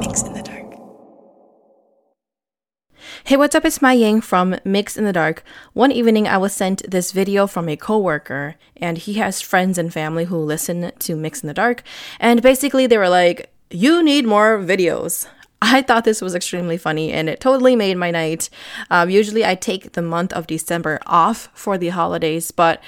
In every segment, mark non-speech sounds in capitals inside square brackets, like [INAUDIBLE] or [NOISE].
MYX in the Dark. Hey, what's up? It's Mai Yang from MYX in the Dark. One evening, I was sent this video from a coworker, and he has friends and family who listen to MYX in the Dark. And basically, they were like, You need more videos. I thought this was extremely funny and it totally made my night. Um, usually, I take the month of December off for the holidays, but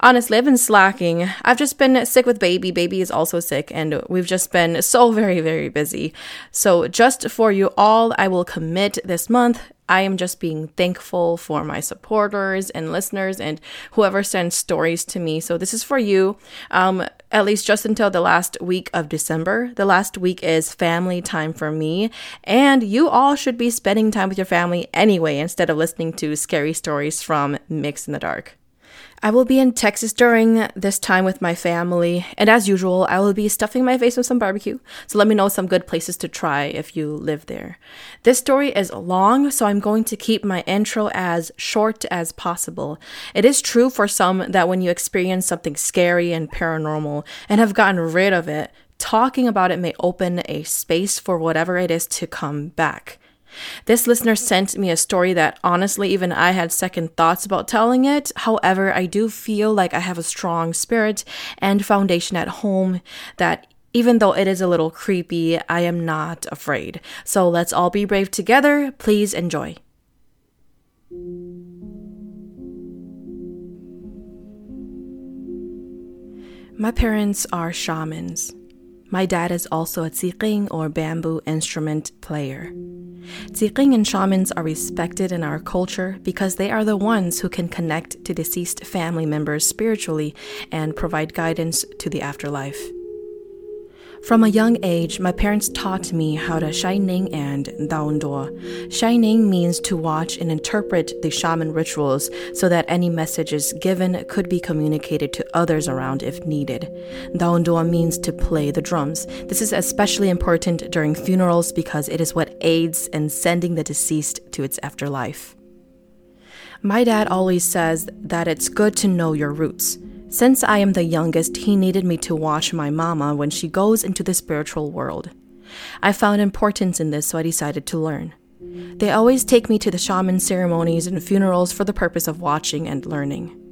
honestly, I've been slacking. I've just been sick with baby. Baby is also sick, and we've just been so [LAUGHS] very, very busy. So, just for you all, I will commit this month I am just being thankful for my supporters and listeners and whoever sends stories to me. So this is for you. Um, at least just until the last week of December. The last week is family time for me, and you all should be spending time with your family anyway instead of listening to scary stories from MYX in the Dark. I will be in Texas during this time with my family, and as usual, I will be stuffing my face with some barbecue. So let me know some good places to try if you live there. This story is long, so I'm going to keep my intro as short as possible. It is true for some that when you experience something scary and paranormal and have gotten rid of it, talking about it may open a space for whatever it is to come back. This listener sent me a story that honestly, even I had second thoughts about telling it. However, I do feel like I have a strong spirit and foundation at home that even though it is a little creepy, I am not afraid. So let's all be brave together. Please enjoy. My parents are shamans. My dad is also a tsiqing or bamboo instrument player. Tsiqing and shamans are respected in our culture because they are the ones who can connect to deceased family members spiritually and provide guidance to the afterlife. From a young age, my parents taught me how to Shaining and Daondo. Shaining means to watch and interpret the shaman rituals so that any messages given could be communicated to others around if needed. Daondo means to play the drums. This is especially important during funerals because it is what aids in sending the deceased to its afterlife. My dad always says that it's good to know your roots. Since I am the youngest, he needed me to watch my mama when she goes into the spiritual world. I found importance in this, so I decided to learn. They always take me to the shaman ceremonies and funerals for the purpose of watching and learning.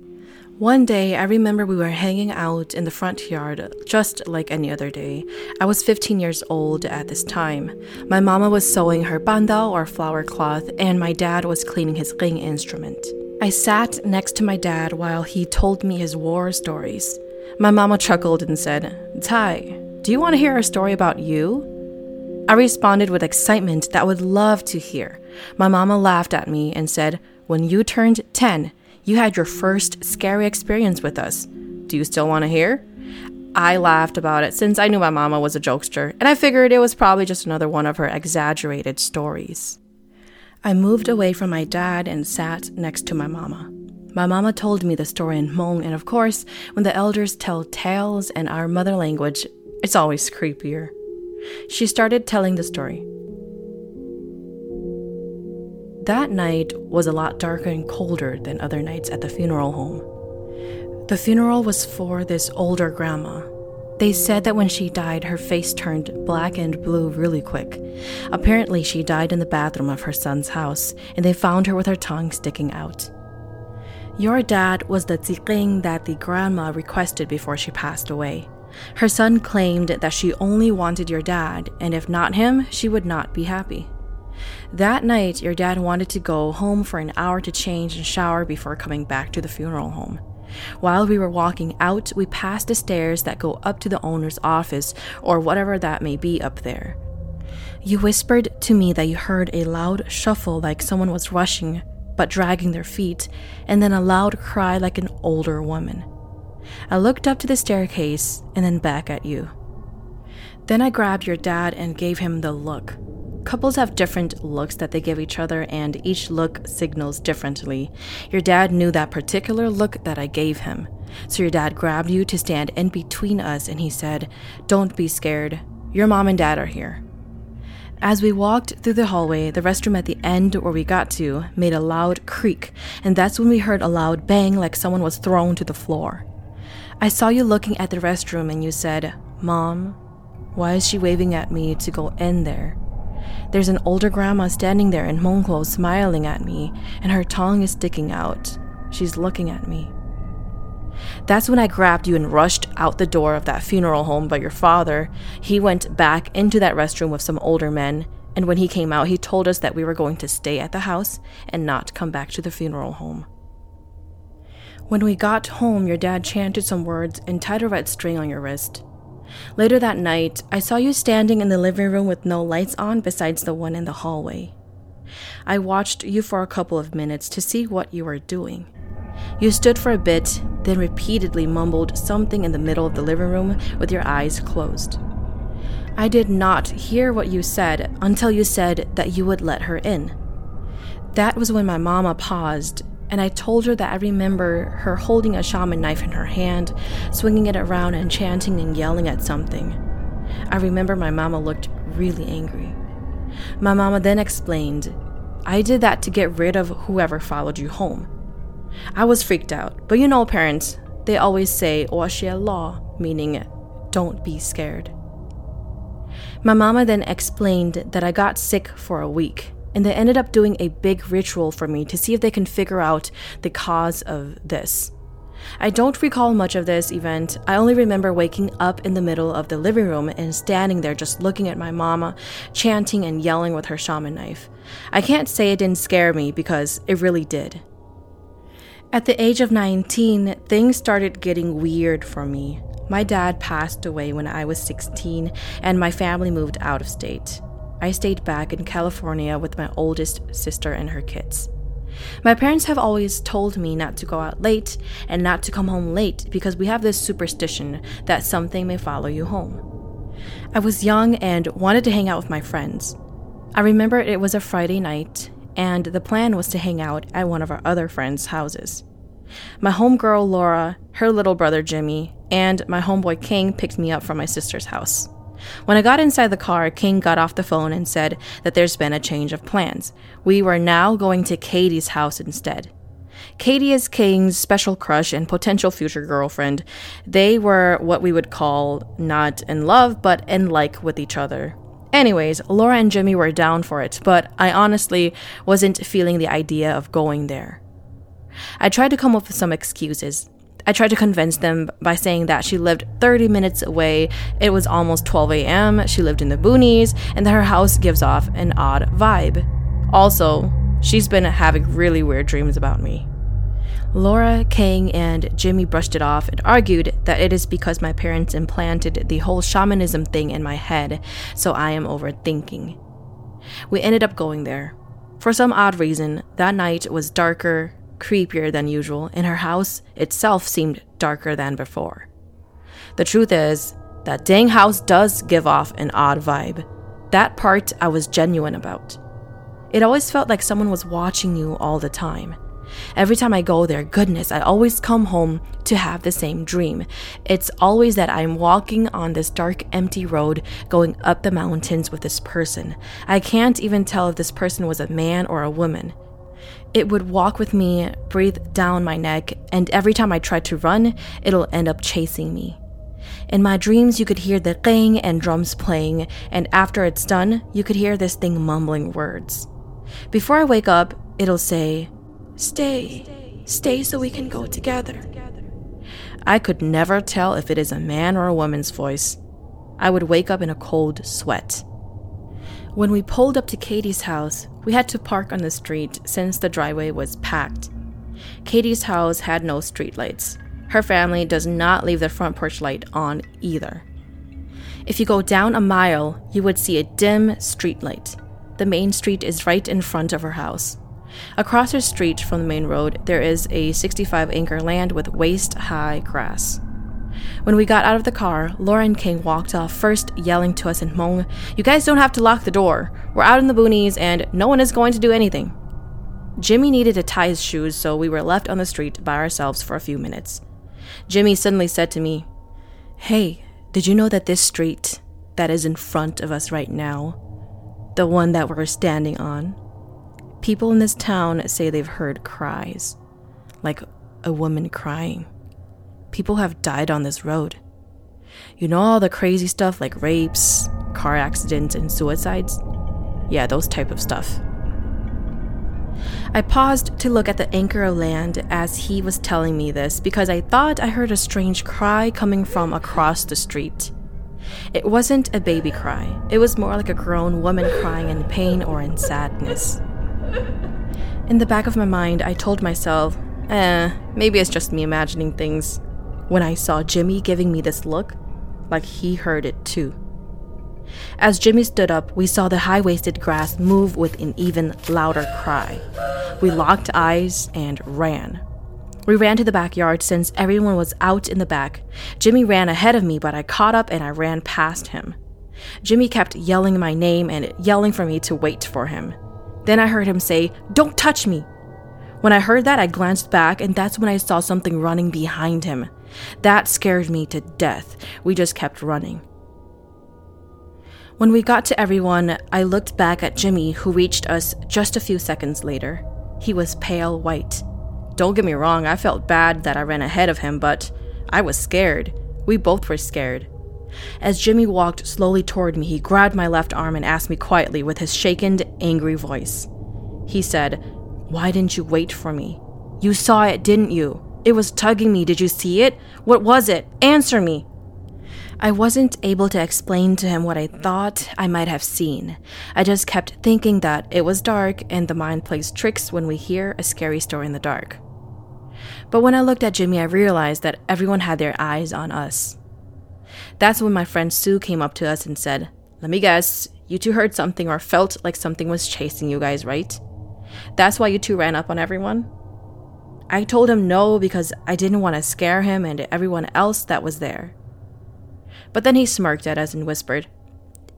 One day, I remember we were hanging out in the front yard just like any other day. I was 15 years old at this time. My mama was sewing her bandao or flower cloth, and my dad was cleaning his ring instrument. I sat next to my dad while he told me his war stories. My mama chuckled and said, Ty, do you want to hear a story about you? I responded with excitement that I would love to hear. My mama laughed at me and said, When you turned 10, you had your first scary experience with us. Do you still want to hear? I laughed about it since I knew my mama was a jokester, and I figured it was probably just another one of her exaggerated stories. I moved away from my dad and sat next to my mama. My mama told me the story in Hmong, and of course, when the elders tell tales in our mother language, it's always creepier. She started telling the story. That night was a lot darker and colder than other nights at the funeral home. The funeral was for this older grandma they said that when she died, her face turned black and blue really quick. Apparently, she died in the bathroom of her son's house, and they found her with her tongue sticking out. Your dad was the tsiqing that the grandma requested before she passed away. Her son claimed that she only wanted your dad, and if not him, she would not be happy. That night, your dad wanted to go home for an hour to change and shower before coming back to the funeral home. While we were walking out, we passed the stairs that go up to the owner's office or whatever that may be up there. You whispered to me that you heard a loud shuffle like someone was rushing but dragging their feet, and then a loud cry like an older woman. I looked up to the staircase and then back at you. Then I grabbed your dad and gave him the look. Couples have different looks that they give each other, and each look signals differently. Your dad knew that particular look that I gave him. So your dad grabbed you to stand in between us and he said, Don't be scared. Your mom and dad are here. As we walked through the hallway, the restroom at the end where we got to made a loud creak, and that's when we heard a loud bang like someone was thrown to the floor. I saw you looking at the restroom and you said, Mom, why is she waving at me to go in there? There's an older grandma standing there in Hmong smiling at me, and her tongue is sticking out. She's looking at me. That's when I grabbed you and rushed out the door of that funeral home by your father. He went back into that restroom with some older men, and when he came out, he told us that we were going to stay at the house and not come back to the funeral home. When we got home, your dad chanted some words and tied a red string on your wrist. Later that night, I saw you standing in the living room with no lights on besides the one in the hallway. I watched you for a couple of minutes to see what you were doing. You stood for a bit, then repeatedly mumbled something in the middle of the living room with your eyes closed. I did not hear what you said until you said that you would let her in. That was when my mama paused, and I told her that I remember her holding a shaman knife in her hand, swinging it around and chanting and yelling at something. I remember my mama looked really angry. My mama then explained, I did that to get rid of whoever followed you home. I was freaked out, but you know, parents, they always say, law, meaning don't be scared. My mama then explained that I got sick for a week, and they ended up doing a big ritual for me to see if they can figure out the cause of this. I don't recall much of this event. I only remember waking up in the middle of the living room and standing there just looking at my mama, chanting and yelling with her shaman knife. I can't say it didn't scare me because it really did. At the age of 19, things started getting weird for me. My dad passed away when I was 16, and my family moved out of state. I stayed back in California with my oldest sister and her kids. My parents have always told me not to go out late and not to come home late because we have this superstition that something may follow you home. I was young and wanted to hang out with my friends. I remember it was a Friday night and the plan was to hang out at one of our other friends' houses. My homegirl Laura, her little brother Jimmy, and my homeboy King picked me up from my sister's house. When I got inside the car, King got off the phone and said that there's been a change of plans. We were now going to Katie's house instead. Katie is King's special crush and potential future girlfriend. They were what we would call not in love, but in like with each other. Anyways, Laura and Jimmy were down for it, but I honestly wasn't feeling the idea of going there. I tried to come up with some excuses. I tried to convince them by saying that she lived 30 minutes away, it was almost 12 a.m., she lived in the boonies, and that her house gives off an odd vibe. Also, she's been having really weird dreams about me. Laura, Kang, and Jimmy brushed it off and argued that it is because my parents implanted the whole shamanism thing in my head, so I am overthinking. We ended up going there. For some odd reason, that night was darker, creepier than usual, and her house itself seemed darker than before. The truth is, that dang house does give off an odd vibe. That part I was genuine about. It always felt like someone was watching you all the time. Every time I go there, goodness, I always come home to have the same dream. It's always that I'm walking on this dark, empty road going up the mountains with this person. I can't even tell if this person was a man or a woman. It would walk with me, breathe down my neck, and every time I tried to run, it'll end up chasing me. In my dreams, you could hear the qing and drums playing, and after it's done, you could hear this thing mumbling words. Before I wake up, it'll say, Stay. Stay so we can go together. I could never tell if it is a man or a woman's voice. I would wake up in a cold sweat. When we pulled up to Katie's house, we had to park on the street since the driveway was packed. Katie's house had no streetlights. Her family does not leave the front porch light on either. If you go down a mile, you would see a dim streetlight. The main street is right in front of her house. Across her street from the main road, there is a 65 acre land with waist high grass. When we got out of the car, Laura and King walked off, first yelling to us in Hmong, You guys don't have to lock the door. We're out in the boonies and no one is going to do anything. Jimmy needed to tie his shoes, so we were left on the street by ourselves for a few minutes. Jimmy suddenly said to me, Hey, did you know that this street that is in front of us right now, the one that we're standing on, People in this town say they've heard cries, like a woman crying. People have died on this road. You know all the crazy stuff like rapes, car accidents, and suicides? Yeah, those type of stuff. I paused to look at the anchor of land as he was telling me this because I thought I heard a strange cry coming from across the street. It wasn't a baby cry, it was more like a grown woman crying in pain or in sadness. In the back of my mind, I told myself, eh, maybe it's just me imagining things. When I saw Jimmy giving me this look, like he heard it too. As Jimmy stood up, we saw the high waisted grass move with an even louder cry. We locked eyes and ran. We ran to the backyard since everyone was out in the back. Jimmy ran ahead of me, but I caught up and I ran past him. Jimmy kept yelling my name and yelling for me to wait for him. Then I heard him say, Don't touch me! When I heard that, I glanced back, and that's when I saw something running behind him. That scared me to death. We just kept running. When we got to everyone, I looked back at Jimmy, who reached us just a few seconds later. He was pale white. Don't get me wrong, I felt bad that I ran ahead of him, but I was scared. We both were scared. As Jimmy walked slowly toward me, he grabbed my left arm and asked me quietly with his shaken, angry voice. He said, Why didn't you wait for me? You saw it, didn't you? It was tugging me. Did you see it? What was it? Answer me. I wasn't able to explain to him what I thought I might have seen. I just kept thinking that it was dark and the mind plays tricks when we hear a scary story in the dark. But when I looked at Jimmy, I realized that everyone had their eyes on us. That's when my friend Sue came up to us and said, Let me guess, you two heard something or felt like something was chasing you guys, right? That's why you two ran up on everyone? I told him no because I didn't want to scare him and everyone else that was there. But then he smirked at us and whispered,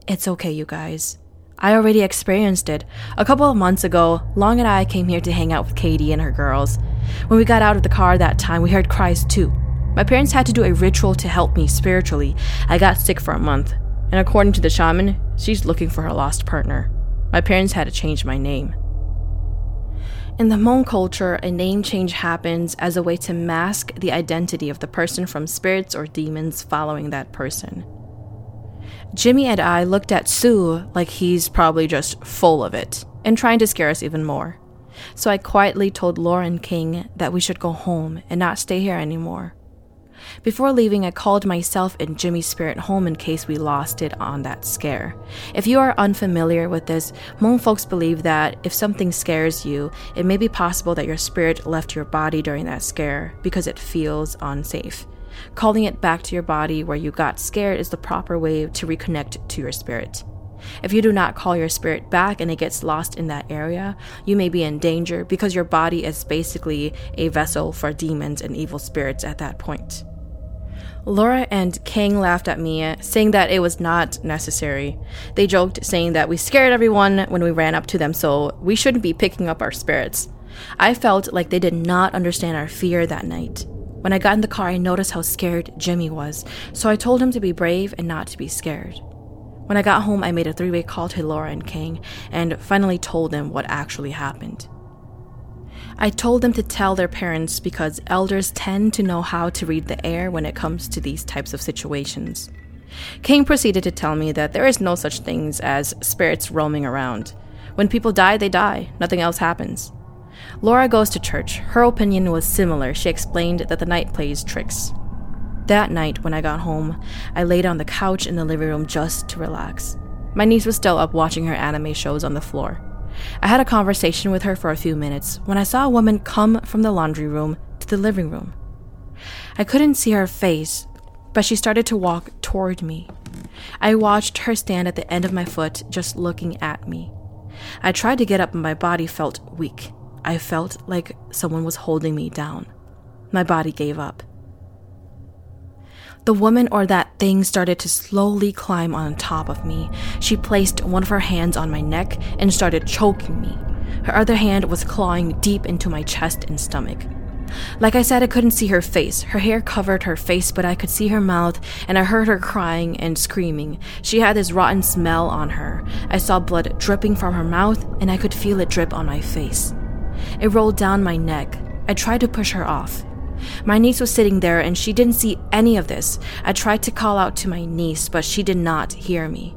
It's okay, you guys. I already experienced it. A couple of months ago, Long and I came here to hang out with Katie and her girls. When we got out of the car that time, we heard cries too. My parents had to do a ritual to help me spiritually. I got sick for a month, and according to the shaman, she's looking for her lost partner. My parents had to change my name. In the Hmong culture, a name change happens as a way to mask the identity of the person from spirits or demons following that person. Jimmy and I looked at Sue like he's probably just full of it and trying to scare us even more. So I quietly told Laura and King that we should go home and not stay here anymore. Before leaving, I called myself and Jimmy's spirit home in case we lost it on that scare. If you are unfamiliar with this, Hmong folks believe that if something scares you, it may be possible that your spirit left your body during that scare because it feels unsafe. Calling it back to your body where you got scared is the proper way to reconnect to your spirit. If you do not call your spirit back and it gets lost in that area, you may be in danger because your body is basically a vessel for demons and evil spirits at that point. Laura and King laughed at me, saying that it was not necessary. They joked, saying that we scared everyone when we ran up to them, so we shouldn't be picking up our spirits. I felt like they did not understand our fear that night. When I got in the car, I noticed how scared Jimmy was, so I told him to be brave and not to be scared. When I got home, I made a three way call to Laura and King and finally told them what actually happened. I told them to tell their parents because elders tend to know how to read the air when it comes to these types of situations. King proceeded to tell me that there is no such things as spirits roaming around. When people die, they die, nothing else happens. Laura goes to church. Her opinion was similar. She explained that the night plays tricks. That night, when I got home, I laid on the couch in the living room just to relax. My niece was still up watching her anime shows on the floor. I had a conversation with her for a few minutes when I saw a woman come from the laundry room to the living room. I couldn't see her face, but she started to walk toward me. I watched her stand at the end of my foot, just looking at me. I tried to get up, and my body felt weak. I felt like someone was holding me down. My body gave up. The woman or that thing started to slowly climb on top of me. She placed one of her hands on my neck and started choking me. Her other hand was clawing deep into my chest and stomach. Like I said, I couldn't see her face. Her hair covered her face, but I could see her mouth, and I heard her crying and screaming. She had this rotten smell on her. I saw blood dripping from her mouth, and I could feel it drip on my face. It rolled down my neck. I tried to push her off. My niece was sitting there and she didn't see any of this. I tried to call out to my niece, but she did not hear me.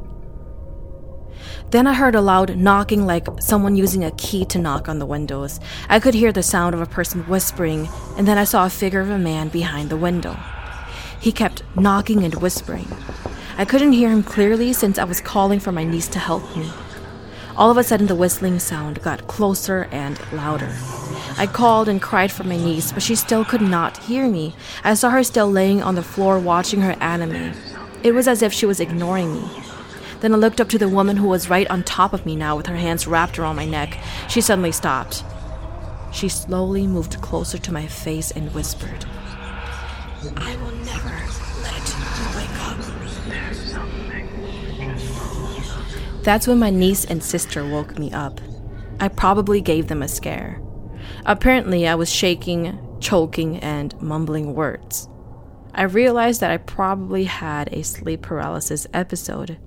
Then I heard a loud knocking like someone using a key to knock on the windows. I could hear the sound of a person whispering, and then I saw a figure of a man behind the window. He kept knocking and whispering. I couldn't hear him clearly since I was calling for my niece to help me. All of a sudden, the whistling sound got closer and louder. I called and cried for my niece, but she still could not hear me. I saw her still laying on the floor watching her anime. It was as if she was ignoring me. Then I looked up to the woman who was right on top of me now with her hands wrapped around my neck. She suddenly stopped. She slowly moved closer to my face and whispered, I will never let you wake up. That's when my niece and sister woke me up. I probably gave them a scare. Apparently, I was shaking, choking, and mumbling words. I realized that I probably had a sleep paralysis episode.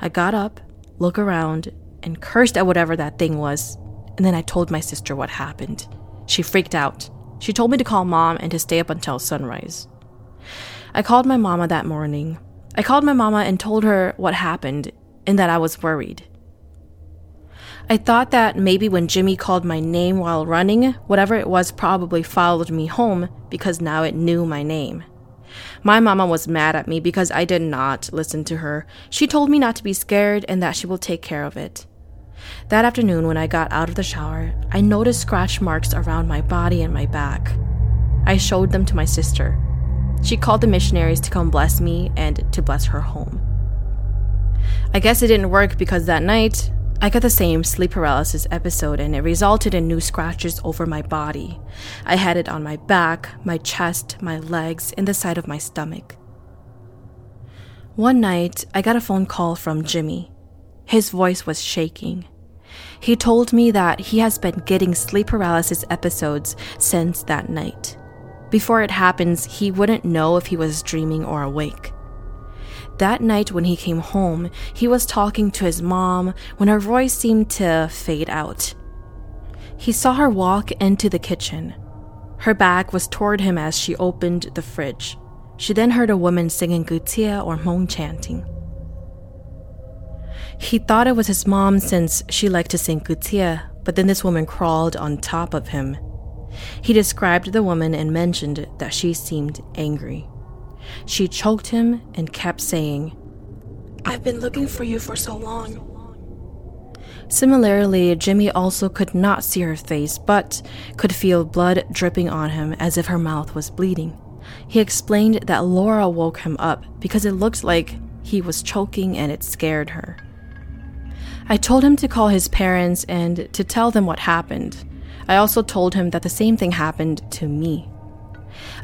I got up, looked around, and cursed at whatever that thing was, and then I told my sister what happened. She freaked out. She told me to call mom and to stay up until sunrise. I called my mama that morning. I called my mama and told her what happened and that I was worried. I thought that maybe when Jimmy called my name while running, whatever it was probably followed me home because now it knew my name. My mama was mad at me because I did not listen to her. She told me not to be scared and that she will take care of it. That afternoon, when I got out of the shower, I noticed scratch marks around my body and my back. I showed them to my sister. She called the missionaries to come bless me and to bless her home. I guess it didn't work because that night, I got the same sleep paralysis episode and it resulted in new scratches over my body. I had it on my back, my chest, my legs, and the side of my stomach. One night, I got a phone call from Jimmy. His voice was shaking. He told me that he has been getting sleep paralysis episodes since that night. Before it happens, he wouldn't know if he was dreaming or awake. That night when he came home, he was talking to his mom when her voice seemed to fade out. He saw her walk into the kitchen. Her back was toward him as she opened the fridge. She then heard a woman singing Gutia or Hmong chanting. He thought it was his mom since she liked to sing Gutia, but then this woman crawled on top of him. He described the woman and mentioned that she seemed angry. She choked him and kept saying, I've been looking for you for so long. Similarly, Jimmy also could not see her face, but could feel blood dripping on him as if her mouth was bleeding. He explained that Laura woke him up because it looked like he was choking and it scared her. I told him to call his parents and to tell them what happened. I also told him that the same thing happened to me.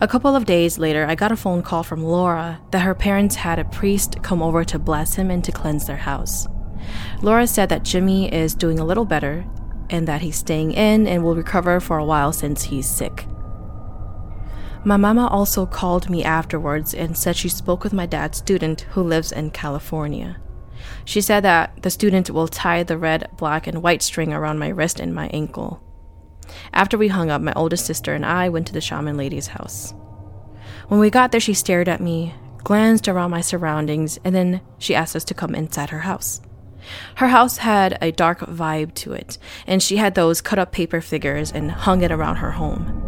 A couple of days later, I got a phone call from Laura that her parents had a priest come over to bless him and to cleanse their house. Laura said that Jimmy is doing a little better and that he's staying in and will recover for a while since he's sick. My mama also called me afterwards and said she spoke with my dad's student who lives in California. She said that the student will tie the red, black, and white string around my wrist and my ankle. After we hung up, my oldest sister and I went to the shaman lady's house. When we got there, she stared at me, glanced around my surroundings, and then she asked us to come inside her house. Her house had a dark vibe to it, and she had those cut up paper figures and hung it around her home.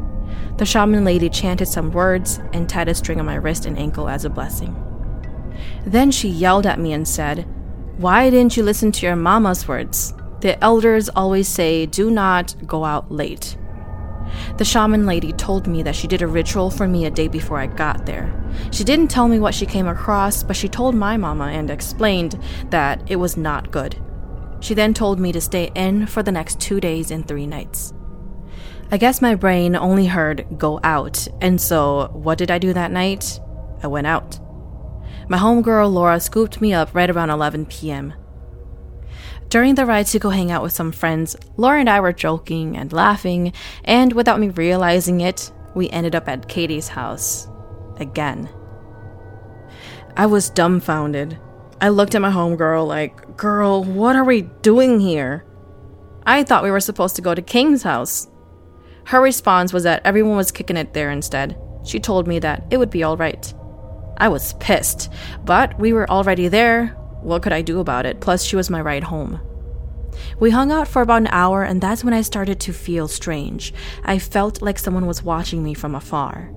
The shaman lady chanted some words and tied a string on my wrist and ankle as a blessing. Then she yelled at me and said, Why didn't you listen to your mama's words? The elders always say, do not go out late. The shaman lady told me that she did a ritual for me a day before I got there. She didn't tell me what she came across, but she told my mama and explained that it was not good. She then told me to stay in for the next two days and three nights. I guess my brain only heard go out, and so what did I do that night? I went out. My homegirl Laura scooped me up right around 11 p.m. During the ride to go hang out with some friends, Laura and I were joking and laughing, and without me realizing it, we ended up at Katie's house. Again. I was dumbfounded. I looked at my homegirl like, Girl, what are we doing here? I thought we were supposed to go to King's house. Her response was that everyone was kicking it there instead. She told me that it would be alright. I was pissed, but we were already there, what could I do about it? Plus, she was my ride home. We hung out for about an hour, and that's when I started to feel strange. I felt like someone was watching me from afar.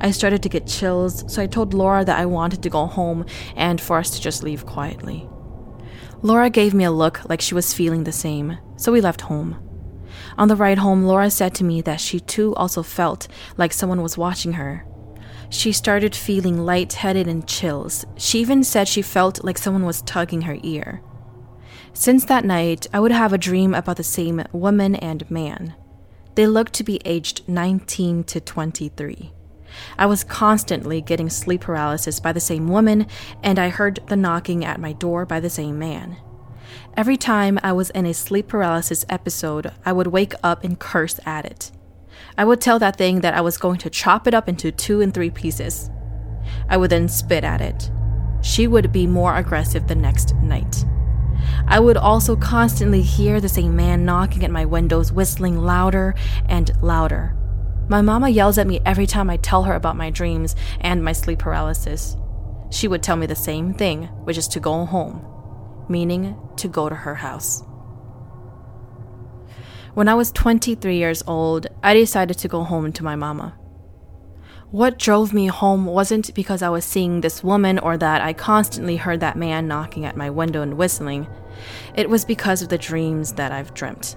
I started to get chills, so I told Laura that I wanted to go home and for us to just leave quietly. Laura gave me a look like she was feeling the same, so we left home. On the ride home, Laura said to me that she too also felt like someone was watching her. She started feeling lightheaded and chills. She even said she felt like someone was tugging her ear. Since that night, I would have a dream about the same woman and man. They looked to be aged 19 to 23. I was constantly getting sleep paralysis by the same woman, and I heard the knocking at my door by the same man. Every time I was in a sleep paralysis episode, I would wake up and curse at it. I would tell that thing that I was going to chop it up into two and three pieces. I would then spit at it. She would be more aggressive the next night. I would also constantly hear the same man knocking at my windows, whistling louder and louder. My mama yells at me every time I tell her about my dreams and my sleep paralysis. She would tell me the same thing, which is to go home, meaning to go to her house. When I was 23 years old, I decided to go home to my mama. What drove me home wasn't because I was seeing this woman or that I constantly heard that man knocking at my window and whistling. It was because of the dreams that I've dreamt.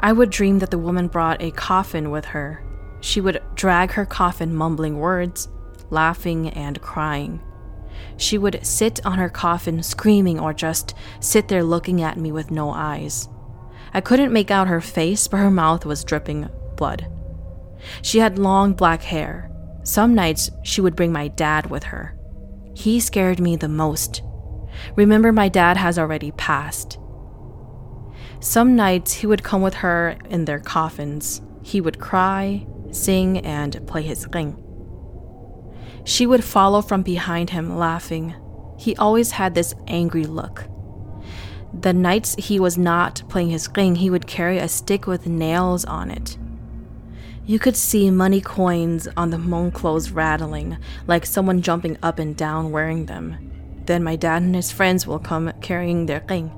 I would dream that the woman brought a coffin with her. She would drag her coffin, mumbling words, laughing, and crying. She would sit on her coffin, screaming, or just sit there looking at me with no eyes. I couldn't make out her face, but her mouth was dripping blood. She had long black hair. Some nights she would bring my dad with her. He scared me the most. Remember, my dad has already passed. Some nights he would come with her in their coffins. He would cry, sing, and play his ring. She would follow from behind him, laughing. He always had this angry look. The nights he was not playing his ring, he would carry a stick with nails on it. You could see money coins on the Hmong clothes rattling, like someone jumping up and down wearing them. Then my dad and his friends will come carrying their qing.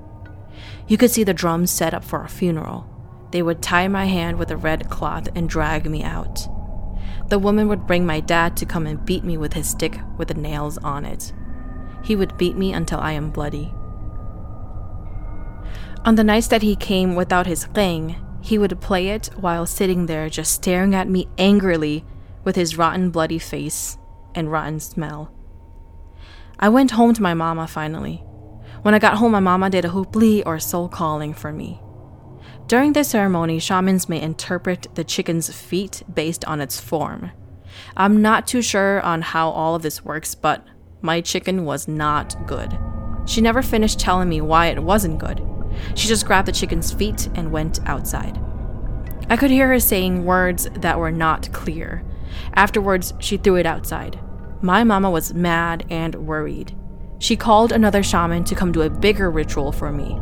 You could see the drums set up for a funeral. They would tie my hand with a red cloth and drag me out. The woman would bring my dad to come and beat me with his stick with the nails on it. He would beat me until I am bloody. On the nights that he came without his qing, he would play it while sitting there just staring at me angrily with his rotten bloody face and rotten smell. I went home to my mama finally. When I got home, my mama did a hupli or soul calling for me. During this ceremony, shamans may interpret the chicken's feet based on its form. I'm not too sure on how all of this works, but my chicken was not good. She never finished telling me why it wasn't good. She just grabbed the chicken's feet and went outside. I could hear her saying words that were not clear. Afterwards, she threw it outside. My mama was mad and worried. She called another shaman to come do a bigger ritual for me.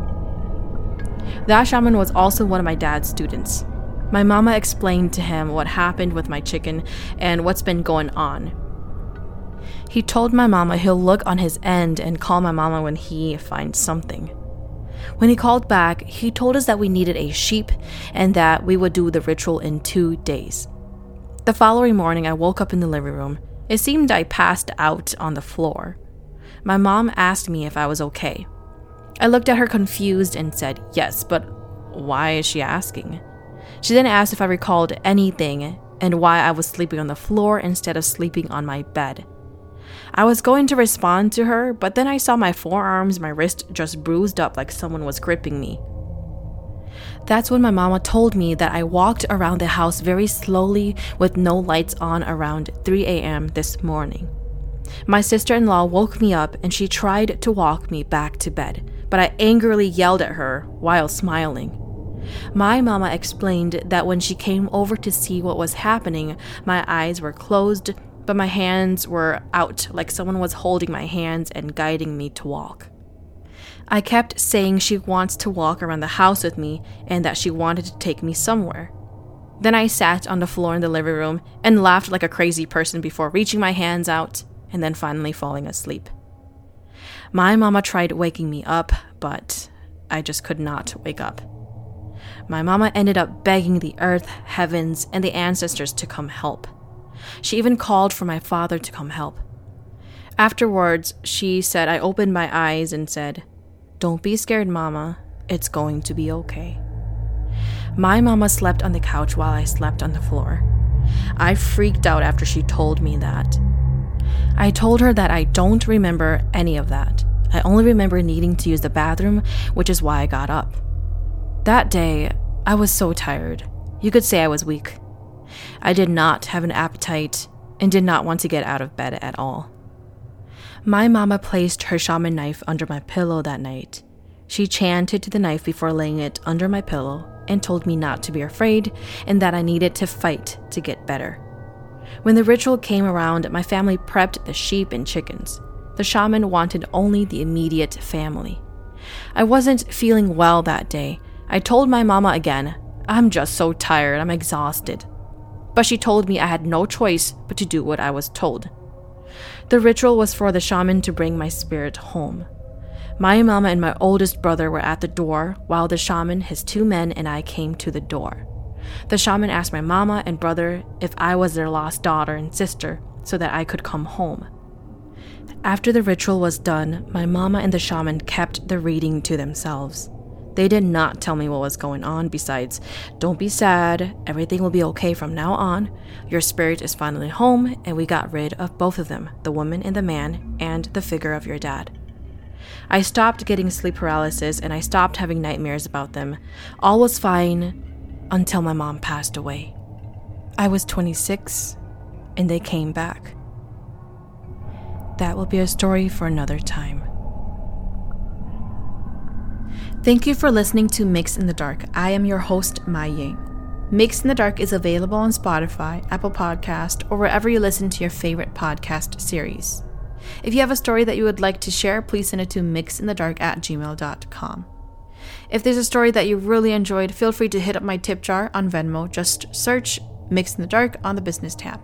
That shaman was also one of my dad's students. My mama explained to him what happened with my chicken and what's been going on. He told my mama he'll look on his end and call my mama when he finds something. When he called back, he told us that we needed a sheep and that we would do the ritual in two days. The following morning, I woke up in the living room. It seemed I passed out on the floor my mom asked me if I was okay. I looked at her confused and said yes, but why is she asking? She then asked if I recalled anything and why I was sleeping on the floor instead of sleeping on my bed. I was going to respond to her, but then I saw my forearms, my wrist just bruised up like someone was gripping me. That's when my mama told me that I walked around the house very slowly with no lights on around 3 a.m. this morning. My sister in law woke me up and she tried to walk me back to bed, but I angrily yelled at her while smiling. My mama explained that when she came over to see what was happening, my eyes were closed, but my hands were out like someone was holding my hands and guiding me to walk. I kept saying she wants to walk around the house with me and that she wanted to take me somewhere. Then I sat on the floor in the living room and laughed like a crazy person before reaching my hands out and then finally falling asleep. My mama tried waking me up, but I just could not wake up. My mama ended up begging the earth, heavens, and the ancestors to come help. She even called for my father to come help. Afterwards, she said I opened my eyes and said, Don't be scared, mama. It's going to be okay. My mama slept on the couch while I slept on the floor. I freaked out after she told me that. I told her that I don't remember any of that. I only remember needing to use the bathroom, which is why I got up. That day, I was so tired. You could say I was weak. I did not have an appetite and did not want to get out of bed at all. My mama placed her shaman knife under my pillow that night. She chanted to the knife before laying it under my pillow and told me not to be afraid and that I needed to fight to get better. When the ritual came around, my family prepped the sheep and chickens. The shaman wanted only the immediate family. I wasn't feeling well that day. I told my mama again, I'm just so tired, I'm exhausted. But she told me I had no choice but to do what I was told. The ritual was for the shaman to bring my spirit home. My mama and my oldest brother were at the door, while the shaman, his two men, and I came to the door. The shaman asked my mama and brother if I was their lost daughter and sister so that I could come home. After the ritual was done, my mama and the shaman kept the reading to themselves. They did not tell me what was going on, besides, don't be sad, everything will be okay from now on. Your spirit is finally home, and we got rid of both of them the woman and the man, and the figure of your dad. I stopped getting sleep paralysis and I stopped having nightmares about them. All was fine until my mom passed away. I was 26 and they came back. That will be a story for another time. Thank you for listening to MYX in the Dark. I am your host, Mai Yang. MYX in the Dark is available on Spotify, Apple Podcast, or wherever you listen to your favorite podcast series. If you have a story that you would like to share, please send it to myxinthedark at gmail.com. If there's a story that you really enjoyed, feel free to hit up my tip jar on Venmo. Just search MYX in the Dark on the business tab.